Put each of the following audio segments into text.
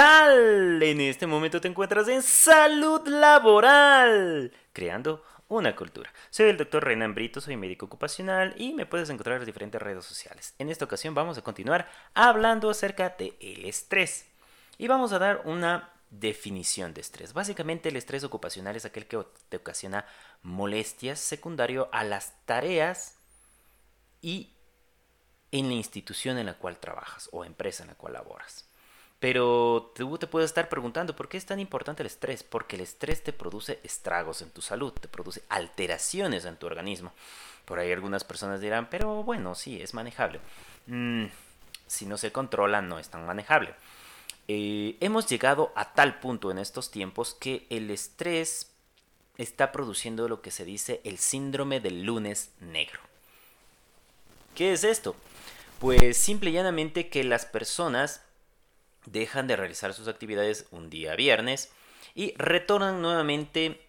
En este momento te encuentras en salud laboral, creando una cultura. Soy el doctor Renan Brito, soy médico ocupacional y me puedes encontrar en diferentes redes sociales. En esta ocasión vamos a continuar hablando acerca del el estrés y vamos a dar una definición de estrés. Básicamente el estrés ocupacional es aquel que te ocasiona molestias secundario a las tareas y en la institución en la cual trabajas o empresa en la cual laboras. Pero tú te puedes estar preguntando, ¿por qué es tan importante el estrés? Porque el estrés te produce estragos en tu salud, te produce alteraciones en tu organismo. Por ahí algunas personas dirán, pero bueno, sí, es manejable. Mm, si no se controla, no es tan manejable. Eh, hemos llegado a tal punto en estos tiempos que el estrés está produciendo lo que se dice el síndrome del lunes negro. ¿Qué es esto? Pues simple y llanamente que las personas dejan de realizar sus actividades un día viernes y retornan nuevamente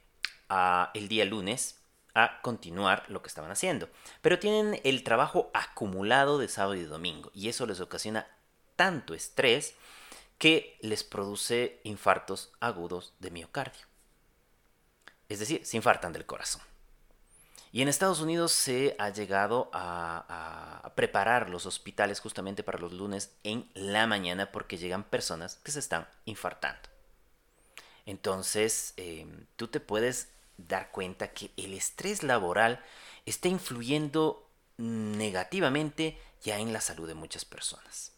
a el día lunes a continuar lo que estaban haciendo. Pero tienen el trabajo acumulado de sábado y domingo y eso les ocasiona tanto estrés que les produce infartos agudos de miocardio. Es decir, se infartan del corazón. Y en Estados Unidos se ha llegado a, preparar los hospitales justamente para los lunes en la mañana porque llegan personas que se están infartando. Entonces, em, tú te puedes dar cuenta que el estrés laboral está influyendo negativamente ya en la salud de muchas personas.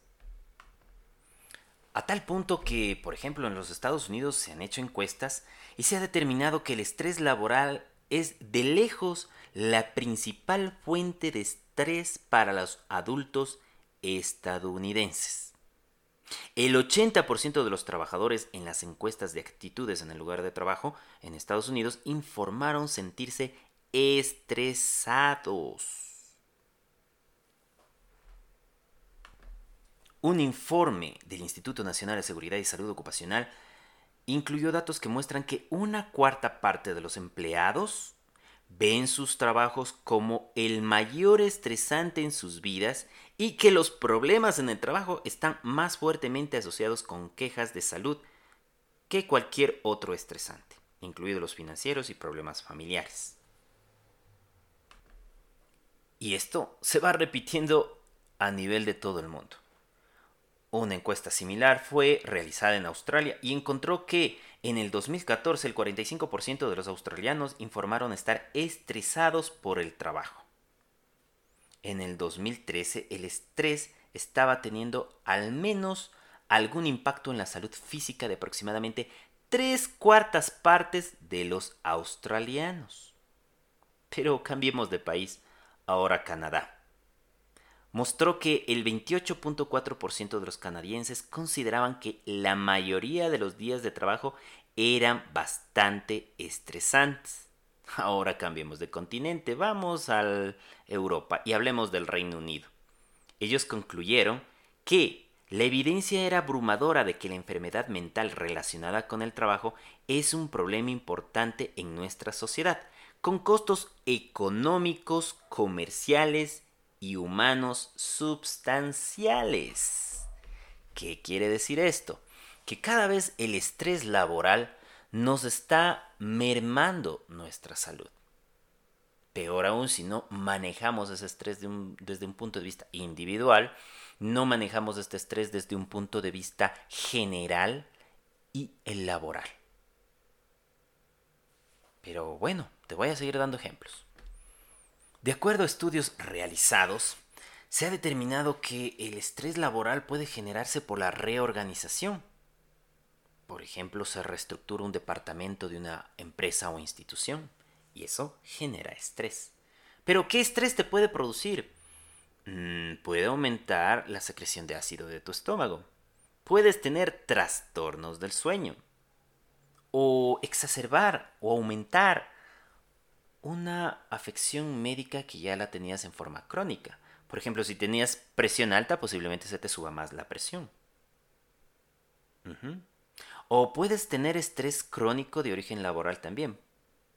A tal punto que, por ejemplo, en los Estados Unidos se han hecho encuestas y se ha determinado que el estrés laboral es de lejos la principal fuente de estrés para los adultos estadounidenses. El 80% de los trabajadores en las encuestas de actitudes en el lugar de trabajo en Estados Unidos informaron sentirse estresados. Un informe del Instituto Nacional de Seguridad y Salud Ocupacional incluyó datos que muestran que una cuarta parte de los empleados ven sus trabajos como el mayor estresante en sus vidas y que los problemas en el trabajo están más fuertemente asociados con quejas de salud que cualquier otro estresante, incluidos los financieros y problemas familiares. Y esto se va repitiendo a nivel de todo el mundo. Una encuesta similar fue realizada en Australia y encontró que en el 2014 el 45% de los australianos informaron estar estresados por el trabajo. En el 2013 el estrés estaba teniendo al menos algún impacto en la salud física de aproximadamente tres cuartas partes de los australianos. Pero cambiemos de país, ahora Canadá mostró que el 28.4% de los canadienses consideraban que la mayoría de los días de trabajo eran bastante estresantes. Ahora cambiemos de continente, vamos a Europa y hablemos del Reino Unido. Ellos concluyeron que la evidencia era abrumadora de que la enfermedad mental relacionada con el trabajo es un problema importante en nuestra sociedad, con costos económicos, comerciales y humanos substanciales. ¿Qué quiere decir esto? Que cada vez el estrés laboral nos está mermando nuestra salud. Peor aún si no manejamos ese estrés desde un punto de vista individual, no manejamos este estrés desde un punto de vista general y el laboral. Pero bueno, te voy a seguir dando ejemplos. De acuerdo a estudios realizados, se ha determinado que el estrés laboral puede generarse por la reorganización. Por ejemplo, se reestructura un departamento de una empresa o institución y eso genera estrés. Pero ¿qué estrés te puede producir? Mm, puede aumentar la secreción de ácido de tu estómago. Puedes tener trastornos del sueño. O exacerbar o aumentar una afección médica que ya la tenías en forma crónica. Por ejemplo, si tenías presión alta, posiblemente se te suba más la presión. O puedes tener estrés crónico de origen laboral también.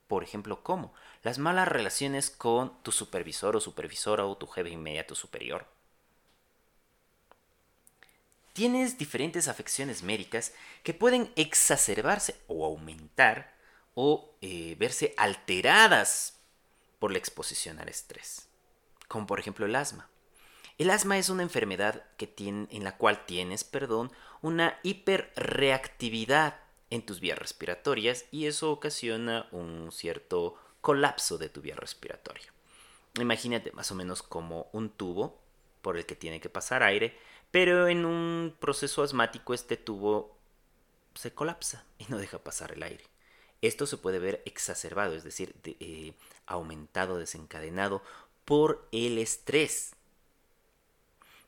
Por ejemplo, ¿cómo? Las malas relaciones con tu supervisor o supervisora o tu jefe inmediato superior. tienes diferentes afecciones médicas que pueden exacerbarse o aumentar o eh, verse alteradas por la exposición al estrés, como por ejemplo el asma. El asma es una enfermedad en la cual tienes, perdón, una hiperreactividad en tus vías respiratorias y eso ocasiona un cierto colapso de tu vía respiratoria. Imagínate más o menos como un tubo por el que tiene que pasar aire, pero en un proceso asmático este tubo se colapsa y no deja pasar el aire. Esto se puede ver exacerbado, es decir, eh, aumentado, desencadenado por el estrés.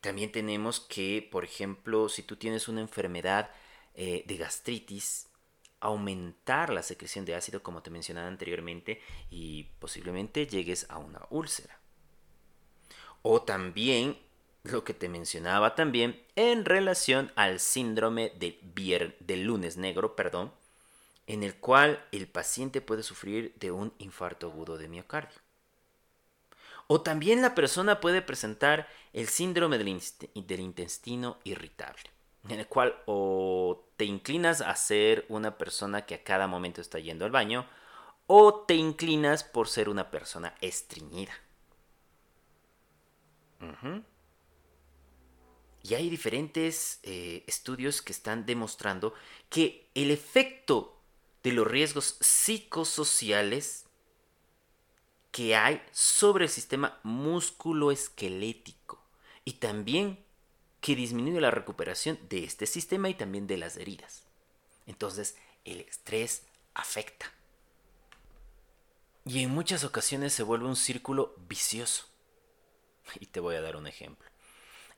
También tenemos que, por ejemplo, si tú tienes una enfermedad eh, de gastritis, aumentar la secreción de ácido, como te mencionaba anteriormente, y posiblemente llegues a una úlcera. O también lo que te mencionaba también en relación al síndrome de del lunes negro, perdón, en el cual el paciente puede sufrir de un infarto agudo de miocardio. O también la persona puede presentar el síndrome del, intestino irritable, en el cual o te inclinas a ser una persona que a cada momento está yendo al baño, o te inclinas por ser una persona estreñida. Y hay diferentes eh, estudios que están demostrando que el efecto de los riesgos psicosociales que hay sobre el sistema musculoesquelético y también que disminuye la recuperación de este sistema y también de las heridas. Entonces, el estrés afecta. Y en muchas ocasiones se vuelve un círculo vicioso. Y te voy a dar un ejemplo.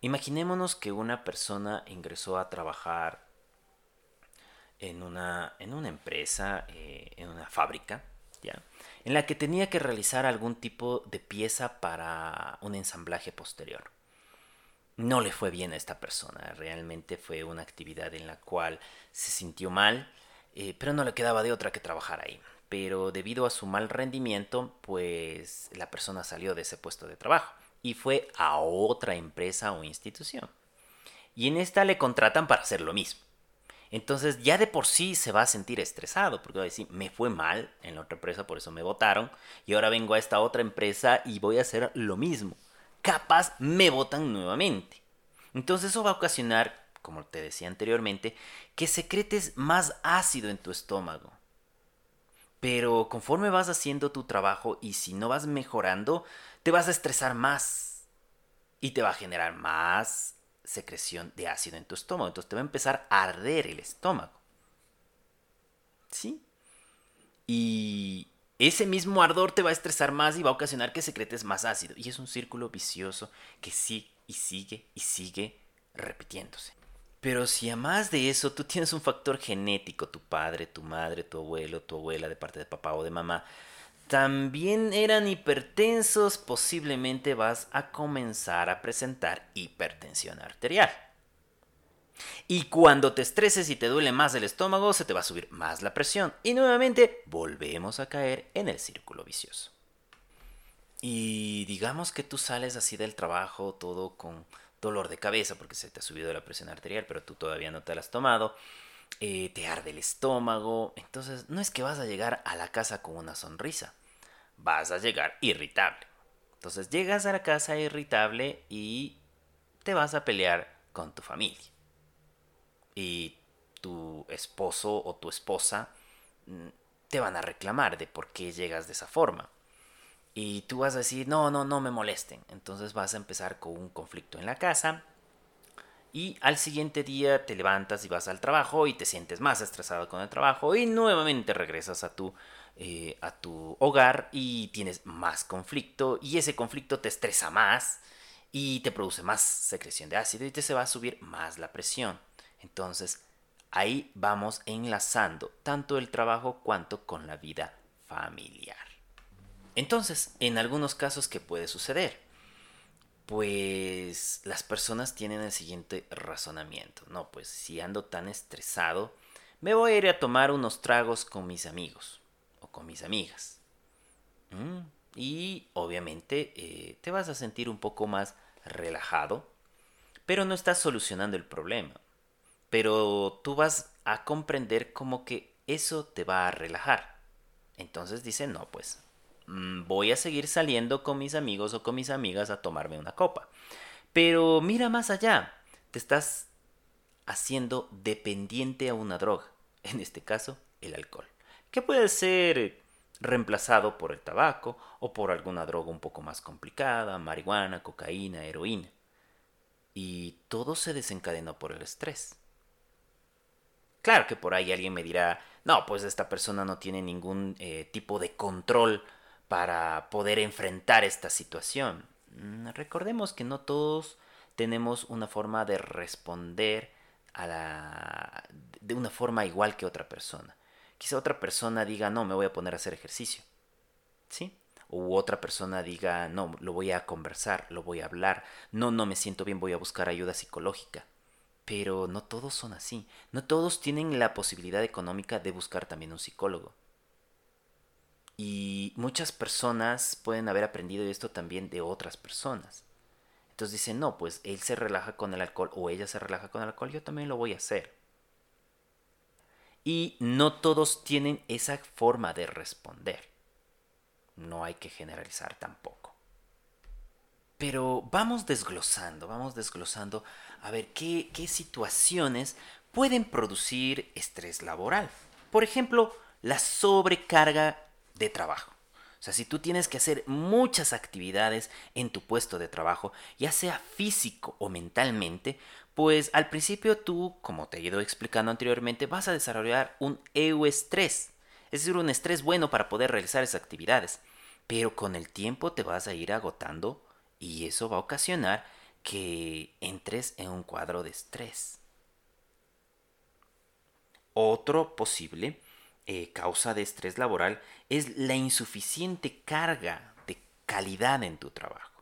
Imaginémonos que una persona ingresó a trabajar en una, en una empresa, eh, en una fábrica, ¿ya? en la que tenía que realizar algún tipo de pieza para un ensamblaje posterior. No le fue bien a esta persona, realmente fue una actividad en la cual se sintió mal, eh, pero no le quedaba de otra que trabajar ahí. Pero debido a su mal rendimiento, pues la persona salió de ese puesto de trabajo y fue a otra empresa o institución. Y en esta le contratan para hacer lo mismo. Entonces ya de por sí se va a sentir estresado porque va a decir, me fue mal en la otra empresa, por eso me votaron, y ahora vengo a esta otra empresa y voy a hacer lo mismo. Capaz me votan nuevamente. Entonces eso va a ocasionar, como te decía anteriormente, que secretes más ácido en tu estómago. Pero conforme vas haciendo tu trabajo y si no vas mejorando, te vas a estresar más y te va a generar más secreción de ácido en tu estómago. Entonces te va a empezar a arder el estómago. ¿Sí? Y ese mismo ardor te va a estresar más y va a ocasionar que secretes más ácido. Y es un círculo vicioso que sigue y sigue y sigue repitiéndose. Pero si además de eso tú tienes un factor genético, tu padre, tu madre, tu abuelo, tu abuela de parte de papá o de mamá, también eran hipertensos, posiblemente vas a comenzar a presentar hipertensión arterial. Y cuando te estreses y te duele más el estómago, se te va a subir más la presión. Y nuevamente volvemos a caer en el círculo vicioso. Y digamos que tú sales así del trabajo todo con dolor de cabeza porque se te ha subido la presión arterial, pero tú todavía no te la has tomado, eh, te arde el estómago, entonces no es que vas a llegar a la casa con una sonrisa, vas a llegar irritable. Entonces llegas a la casa irritable y te vas a pelear con tu familia. Y tu esposo o tu esposa mm, te van a reclamar de por qué llegas de esa forma. Y tú vas a decir, no, no, no me molesten. Entonces vas a empezar con un conflicto en la casa. Y al siguiente día te levantas y vas al trabajo y te sientes más estresado con el trabajo y nuevamente regresas a tu, eh, a tu hogar y tienes más conflicto y ese conflicto te estresa más y te produce más secreción de ácido y te se va a subir más la presión. Entonces ahí vamos enlazando tanto el trabajo cuanto con la vida familiar. Entonces, en algunos casos, ¿qué puede suceder? Pues las personas tienen el siguiente razonamiento. No, pues si ando tan estresado, me voy a ir a tomar unos tragos con mis amigos o con mis amigas. Y obviamente eh, te vas a sentir un poco más relajado, pero no estás solucionando el problema. Pero tú vas a comprender como que eso te va a relajar. Entonces dice, no, pues mm, voy a seguir saliendo con mis amigos o con mis amigas a tomarme una copa. Pero mira más allá, te estás haciendo dependiente a una droga, en este caso el alcohol, que puede ser reemplazado por el tabaco o por alguna droga un poco más complicada, marihuana, cocaína, heroína. Y todo se desencadenó por el estrés. Claro que por ahí alguien me dirá, no, pues esta persona no tiene ningún eh, tipo de control para poder enfrentar esta situación. Mm, recordemos que no todos tenemos una forma de responder a la, de una forma igual que otra persona. Quizá otra persona diga, no, me voy a poner a hacer ejercicio. ¿Sí? U otra persona diga, no, lo voy a conversar, lo voy a hablar. No, no me siento bien, voy a buscar ayuda psicológica. Pero no todos son así. No todos tienen la posibilidad económica de buscar también un psicólogo. Y muchas personas pueden haber aprendido esto también de otras personas. Entonces dicen, no, pues él se relaja con el alcohol o ella se relaja con el alcohol, yo también lo voy a hacer. Y no todos tienen esa forma de responder. No hay que generalizar tampoco. Pero vamos desglosando, vamos desglosando a ver qué, qué situaciones pueden producir estrés laboral. Por ejemplo, la sobrecarga de trabajo. O sea, si tú tienes que hacer muchas actividades en tu puesto de trabajo, ya sea físico o mentalmente, pues al principio tú, como te he ido explicando anteriormente, vas a desarrollar un euestrés, es decir, un estrés bueno para poder realizar esas actividades. Pero con el tiempo te vas a ir agotando y eso va a ocasionar que entres en un cuadro de estrés. Otro posible eh, causa de estrés laboral es la insuficiente carga de calidad en tu trabajo.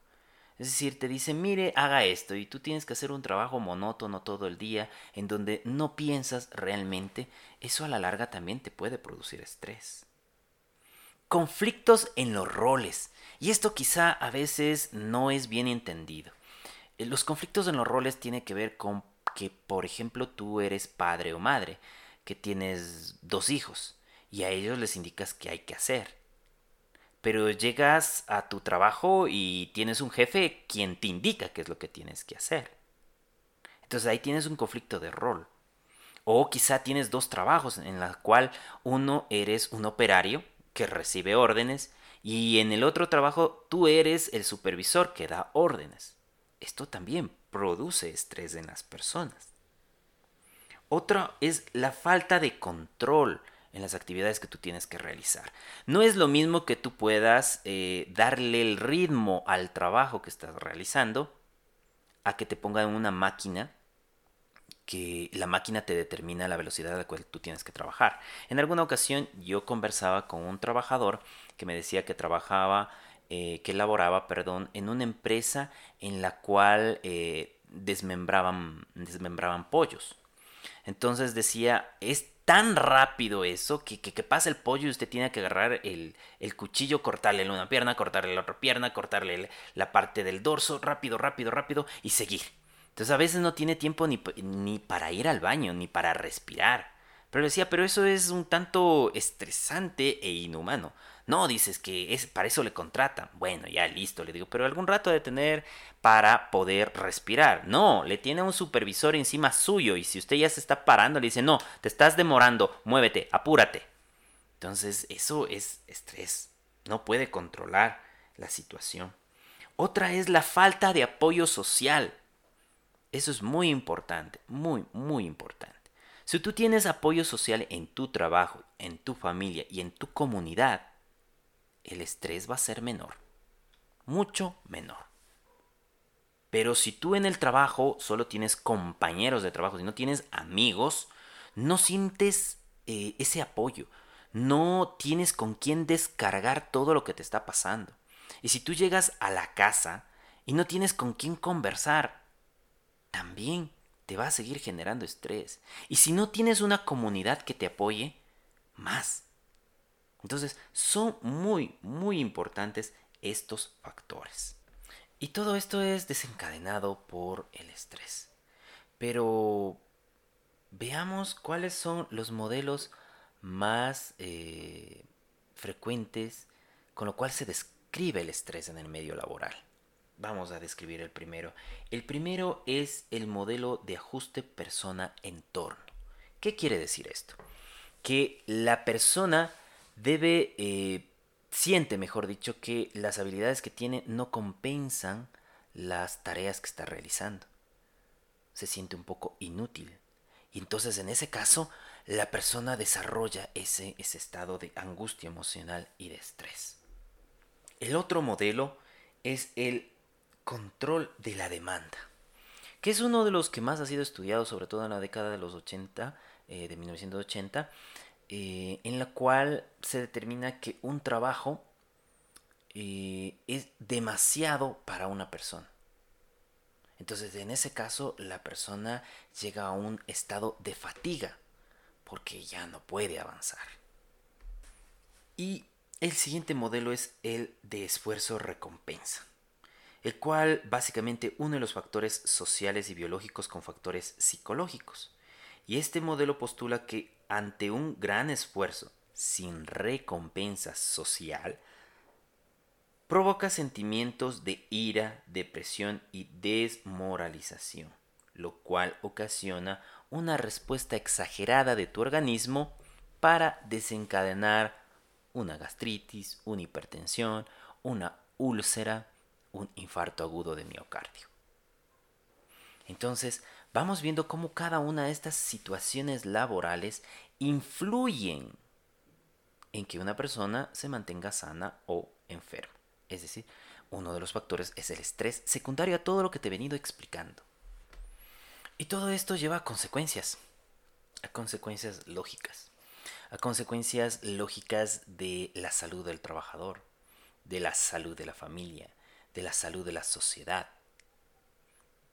Es decir, te dicen, mire, haga esto y tú tienes que hacer un trabajo monótono todo el día en donde no piensas realmente, eso a la larga también te puede producir estrés. Conflictos en los roles. Y esto quizá a veces no es bien entendido. Eh, los conflictos en los roles tienen que ver con que, por ejemplo, tú eres padre o madre, que tienes dos hijos y a ellos les indicas qué hay que hacer. Pero llegas a tu trabajo y tienes un jefe quien te indica qué es lo que tienes que hacer. Entonces ahí tienes un conflicto de rol. O quizá tienes dos trabajos en los cual uno eres un operario que recibe órdenes y en el otro trabajo tú eres el supervisor que da órdenes. Esto también produce estrés en las personas. Otra es la falta de control en las actividades que tú tienes que realizar. No es lo mismo que tú puedas eh, darle el ritmo al trabajo que estás realizando a que te pongan una máquina que la máquina te determina la velocidad a la cual tú tienes que trabajar. En alguna ocasión yo conversaba con un trabajador que me decía que trabajaba, eh, que laboraba, perdón, en una empresa en la cual eh, desmembraban, desmembraban pollos. Entonces decía, tan rápido eso que, que, pasa el pollo y usted tiene que agarrar el, el, cuchillo, cortarle una pierna, cortarle la otra pierna, cortarle la parte del dorso, rápido, rápido, rápido y seguir. Entonces a veces no tiene tiempo ni, ni para ir al baño, ni para respirar. Pero decía, pero eso es un tanto estresante e inhumano. No, dices que es para eso le contratan. Bueno, ya listo, le digo, pero algún rato de tener para poder respirar. No, le tiene un supervisor encima suyo y si usted ya se está parando, le dice, no, te estás demorando, muévete, apúrate. Entonces, eso es estrés. No puede controlar la situación. Otra es la falta de apoyo social. Eso es muy importante, muy, muy importante. Si tú tienes apoyo social en tu trabajo, en tu familia y en tu comunidad, el estrés va a ser menor. Mucho menor. Pero si tú en el trabajo solo tienes compañeros de trabajo, si no tienes amigos, no sientes eh, ese apoyo. No tienes con quién descargar todo lo que te está pasando. Y si tú llegas a la casa y no tienes con quién conversar, también te va a seguir generando estrés. Y si no tienes una comunidad que te apoye, más. Entonces, son muy, muy importantes estos factores. Y todo esto es desencadenado por el estrés. Pero veamos cuáles son los modelos más eh, frecuentes con lo cual se describe el estrés en el medio laboral. Vamos a describir el primero. El primero es el modelo de ajuste persona-entorno. ¿Qué quiere decir esto? Que la persona debe, eh, siente, mejor dicho, que las habilidades que tiene no compensan las tareas que está realizando. Se siente un poco inútil. Y entonces en ese caso, la persona desarrolla ese, ese estado de angustia emocional y de estrés. El otro modelo es el control de la demanda, que es uno de los que más ha sido estudiado, sobre todo en la década de los 80, eh, de 1980, eh, en la cual se determina que un trabajo eh, es demasiado para una persona. Entonces, en ese caso, la persona llega a un estado de fatiga porque ya no puede avanzar. Y el siguiente modelo es el de esfuerzo-recompensa, el cual básicamente une los factores sociales y biológicos con factores psicológicos. Y este modelo postula que ante un gran esfuerzo sin recompensa social, provoca sentimientos de ira, depresión y desmoralización, lo cual ocasiona una respuesta exagerada de tu organismo para desencadenar una gastritis, una hipertensión, una úlcera, un infarto agudo de miocardio. Entonces, vamos viendo cómo cada una de estas situaciones laborales influyen en que una persona se mantenga sana o enferma. Es decir, uno de los factores es el estrés secundario a todo lo que te he venido explicando. Y todo esto lleva a consecuencias, a consecuencias lógicas a consecuencias lógicas de la salud del trabajador, de la salud de la familia, de la salud de la sociedad,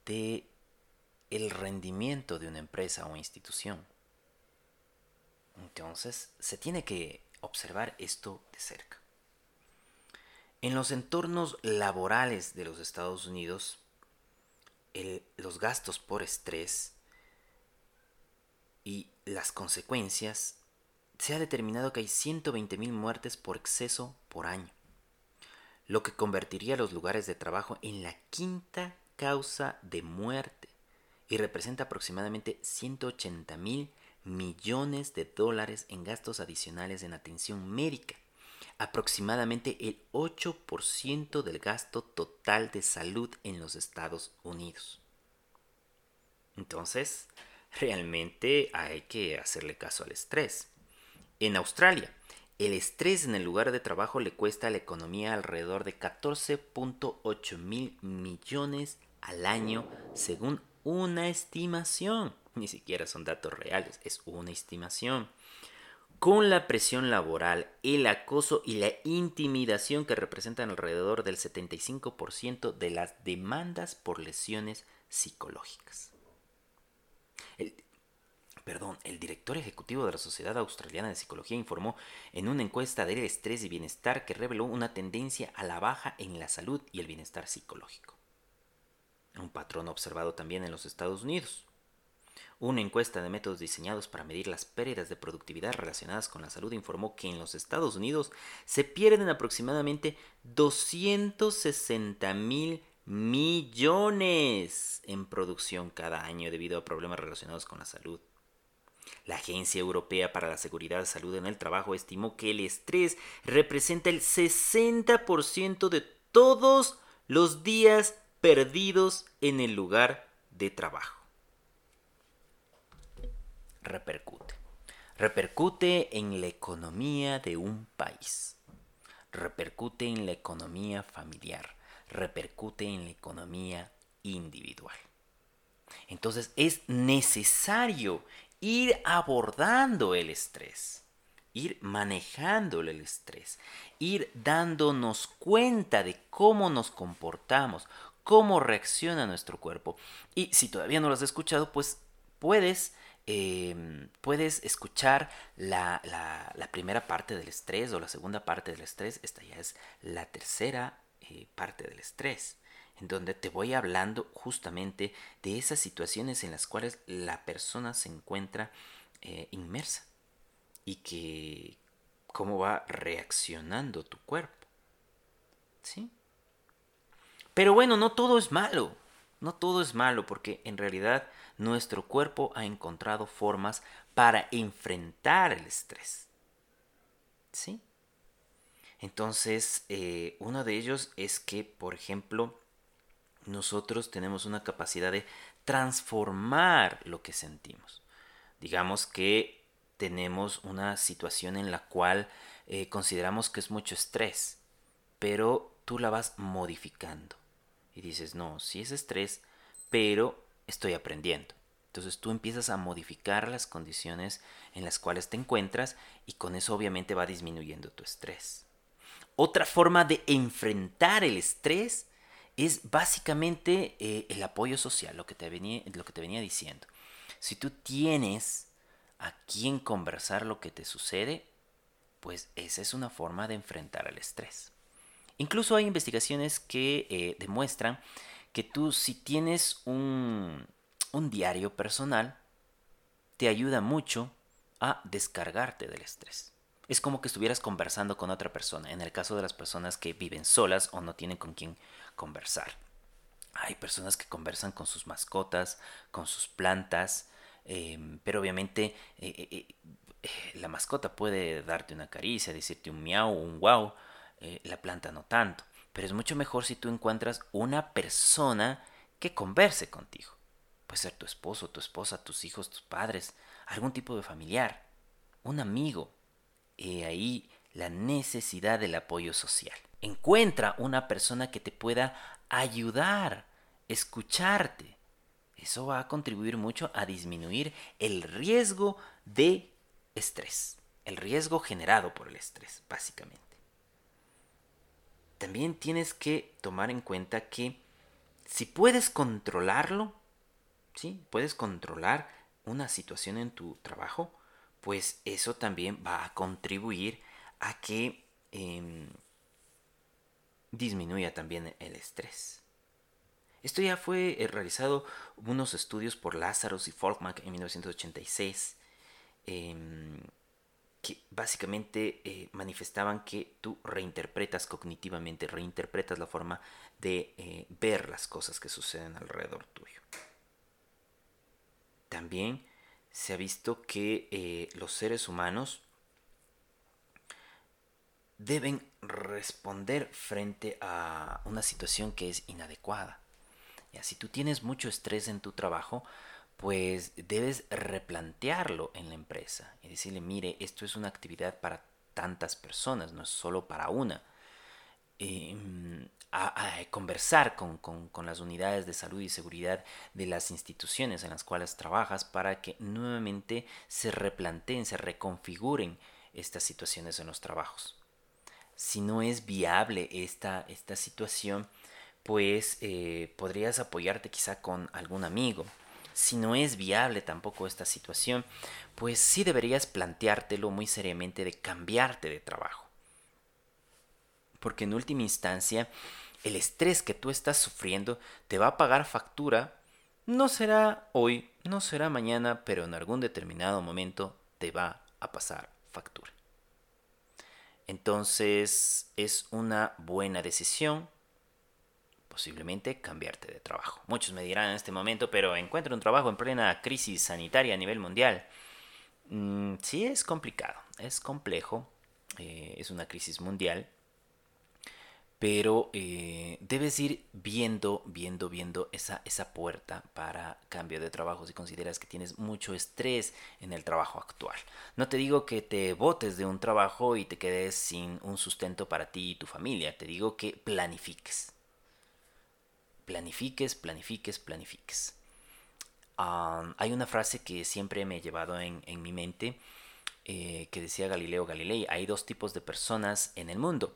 de el rendimiento de una empresa o institución. Entonces, se tiene que observar esto de cerca. En los entornos laborales de los Estados Unidos, los gastos por estrés y las consecuencias se ha determinado que hay 120.000 muertes por exceso por año, lo que convertiría los lugares de trabajo en la quinta causa de muerte y representa aproximadamente 180 mil millones de dólares en gastos adicionales en atención médica, aproximadamente el 8% del gasto total de salud en los Estados Unidos. Entonces, realmente hay que hacerle caso al estrés. En Australia, el estrés en el lugar de trabajo le cuesta a la economía alrededor de 14.8 mil millones al año, según una estimación. Ni siquiera son datos reales, es una estimación. Con la presión laboral, el acoso y la intimidación que representan alrededor del 75% de las demandas por lesiones psicológicas. El, perdón, el director ejecutivo de la Sociedad Australiana de Psicología informó en una encuesta del estrés y bienestar que reveló una tendencia a la baja en la salud y el bienestar psicológico. Un patrón observado también en los Estados Unidos. Una encuesta de métodos diseñados para medir las pérdidas de productividad relacionadas con la salud informó que en los Estados Unidos se pierden aproximadamente 260 mil millones en producción cada año debido a problemas relacionados con la salud. La Agencia Europea para la Seguridad y Salud en el Trabajo estimó que el estrés representa el 60% de todos los días perdidos en el lugar de trabajo. Repercute. Repercute en la economía de un país. Repercute en la economía familiar. Repercute en la economía individual. Entonces es necesario ir abordando el estrés, ir manejando el estrés, ir dándonos cuenta de cómo nos comportamos, cómo reacciona nuestro cuerpo. Y si todavía no lo has escuchado, pues puedes, em, puedes escuchar la, primera parte del estrés o la segunda parte del estrés. Esta ya es la tercera eh, parte del estrés. en donde te voy hablando justamente de esas situaciones en las cuales la persona se encuentra eh, inmersa y que cómo va reaccionando tu cuerpo. ¿Sí? Pero bueno, no todo es malo. No todo es malo porque en realidad nuestro cuerpo ha encontrado formas para enfrentar el estrés. ¿Sí? Entonces, eh, uno de ellos es que, por ejemplo, nosotros tenemos una capacidad de transformar lo que sentimos. Digamos que tenemos una situación en la cual eh, consideramos que es mucho estrés, pero tú la vas modificando. Y dices, no, sí es estrés, pero estoy aprendiendo. Entonces tú empiezas a modificar las condiciones en las cuales te encuentras y con eso obviamente va disminuyendo tu estrés. Otra forma de enfrentar el estrés es básicamente eh, el apoyo social, lo que, te venía, lo que te venía diciendo. Si tú tienes a quien conversar lo que te sucede, pues esa es una forma de enfrentar el estrés. Incluso hay investigaciones que eh, demuestran que tú si tienes un, un diario personal, te ayuda mucho a descargarte del estrés. Es como que estuvieras conversando con otra persona, en el caso de las personas que viven solas o no tienen con quién conversar. Hay personas que conversan con sus mascotas, con sus plantas, em, pero obviamente eh, eh, la mascota puede darte una caricia, decirte un miau, un wow, la planta no tanto. Pero es mucho mejor si tú encuentras una persona que converse contigo. Puede ser tu esposo, tu esposa, tus hijos, tus padres, algún tipo de familiar, un amigo. Y ahí la necesidad del apoyo social. Encuentra una persona que te pueda ayudar, escucharte. Eso va a contribuir mucho a disminuir el riesgo de estrés, el riesgo generado por el estrés, básicamente. También tienes que tomar en cuenta que si puedes controlarlo, ¿sí? Puedes controlar una situación en tu trabajo, pues eso también va a contribuir a que em, disminuya también el estrés. Esto ya fue eh, realizado unos estudios por Lazarus y Folkman en 1986 em, que básicamente eh, manifestaban que tú reinterpretas cognitivamente, reinterpretas la forma de eh, ver las cosas que suceden alrededor tuyo. También se ha visto que los seres humanos deben responder frente a una situación que es inadecuada. Y si tú tienes mucho estrés en tu trabajo, pues debes replantearlo en la empresa y decirle, mire, esto es una actividad para tantas personas, no es solo para una. Em, conversar con, con, las unidades de salud y seguridad de las instituciones en las cuales trabajas para que nuevamente se replanteen, se reconfiguren estas situaciones en los trabajos si no es viable esta, esta situación, pues eh, podrías apoyarte quizá con algún amigo. Si no es viable tampoco esta situación, pues sí deberías planteártelo muy seriamente de cambiarte de trabajo. Porque en última instancia, el estrés que tú estás sufriendo te va a pagar factura. No será hoy, no será mañana, pero en algún determinado momento te va a pasar factura. Entonces es una buena decisión posiblemente cambiarte de trabajo. Muchos me dirán en este momento, pero encuentro un trabajo en plena crisis sanitaria a nivel mundial. Mm, sí, es complicado, es complejo, eh, es una crisis mundial pero eh, debes ir viendo, viendo, viendo esa, esa puerta para cambio de trabajo si consideras que tienes mucho estrés en el trabajo actual. No te digo que te botes de un trabajo y te quedes sin un sustento para ti y tu familia, te digo que planifiques. Planifiques, planifiques, planifiques. hay una frase que siempre me he llevado en, mi mente eh, que decía Galileo Galilei, hay dos tipos de personas en el mundo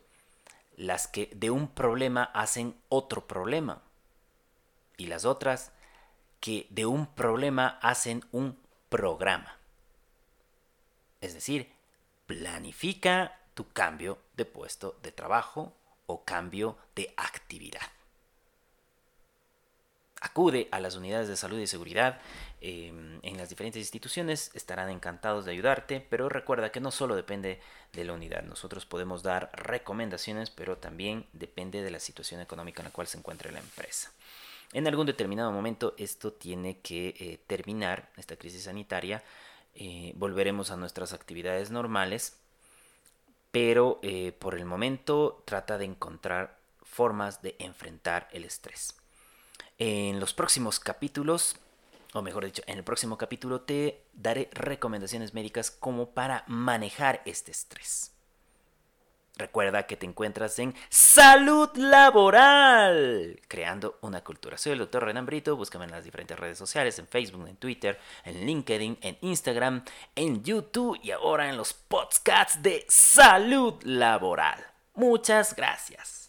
las que de un problema hacen otro problema. Y las otras que de un problema hacen un programa. Es decir, planifica tu cambio de puesto de trabajo o cambio de actividad. Acude a las unidades de salud y seguridad em, en las diferentes instituciones, estarán encantados de ayudarte, pero recuerda que no solo depende de la unidad, nosotros podemos dar recomendaciones, pero también depende de la situación económica en la cual se encuentre la empresa. En algún determinado momento esto tiene que eh, terminar, esta crisis sanitaria, eh, volveremos a nuestras actividades normales, pero eh, por el momento trata de encontrar formas de enfrentar el estrés. En los próximos capítulos, o mejor dicho, en el próximo capítulo te daré recomendaciones médicas como para manejar este estrés. Recuerda que te encuentras en Salud Laboral, creando una cultura. Soy el doctor Renan Brito, búscame en las diferentes redes sociales, en Facebook, en Twitter, en LinkedIn, en Instagram, en YouTube y ahora en los podcasts de Salud Laboral. Muchas gracias.